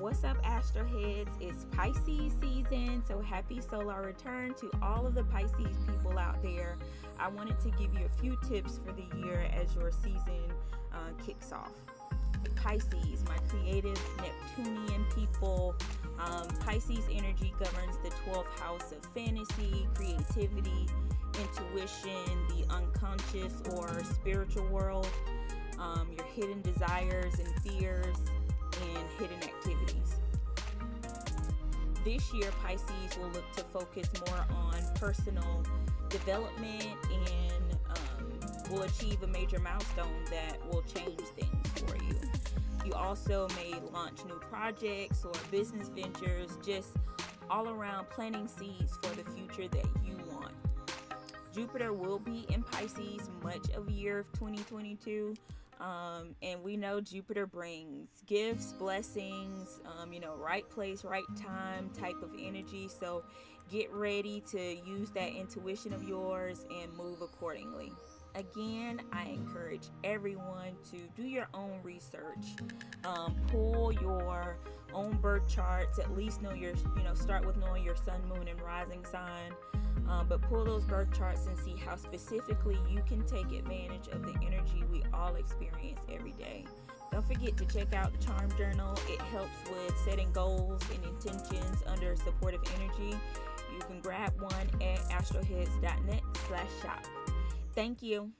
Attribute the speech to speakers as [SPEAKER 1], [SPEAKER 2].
[SPEAKER 1] What's up, Astroheads? It's Pisces season, so happy solar return to all of the Pisces people out there. I wanted to give you a few tips for the year as your season uh, kicks off. Pisces, my creative Neptunian people. Um, Pisces energy governs the 12th house of fantasy, creativity, intuition, the unconscious or spiritual world, um, your hidden desires and fears, This year, Pisces will look to focus more on personal development and um, will achieve a major milestone that will change things for you. You also may launch new projects or business ventures, just all around planting seeds for the future that you want. Jupiter will be in Pisces much of year of 2022. Um, and we know Jupiter brings gifts, blessings, um, you know, right place, right time type of energy. So get ready to use that intuition of yours and move accordingly. Again, I encourage everyone to do your own research, um, pull your own birth charts. At least know your, you know, start with knowing your sun, moon, and rising sign. Um, but pull those birth charts and see how specifically you can take advantage of the all experience every day. Don't forget to check out the Charm Journal. It helps with setting goals and intentions under supportive energy. You can grab one at astroheads.net slash shop. Thank you.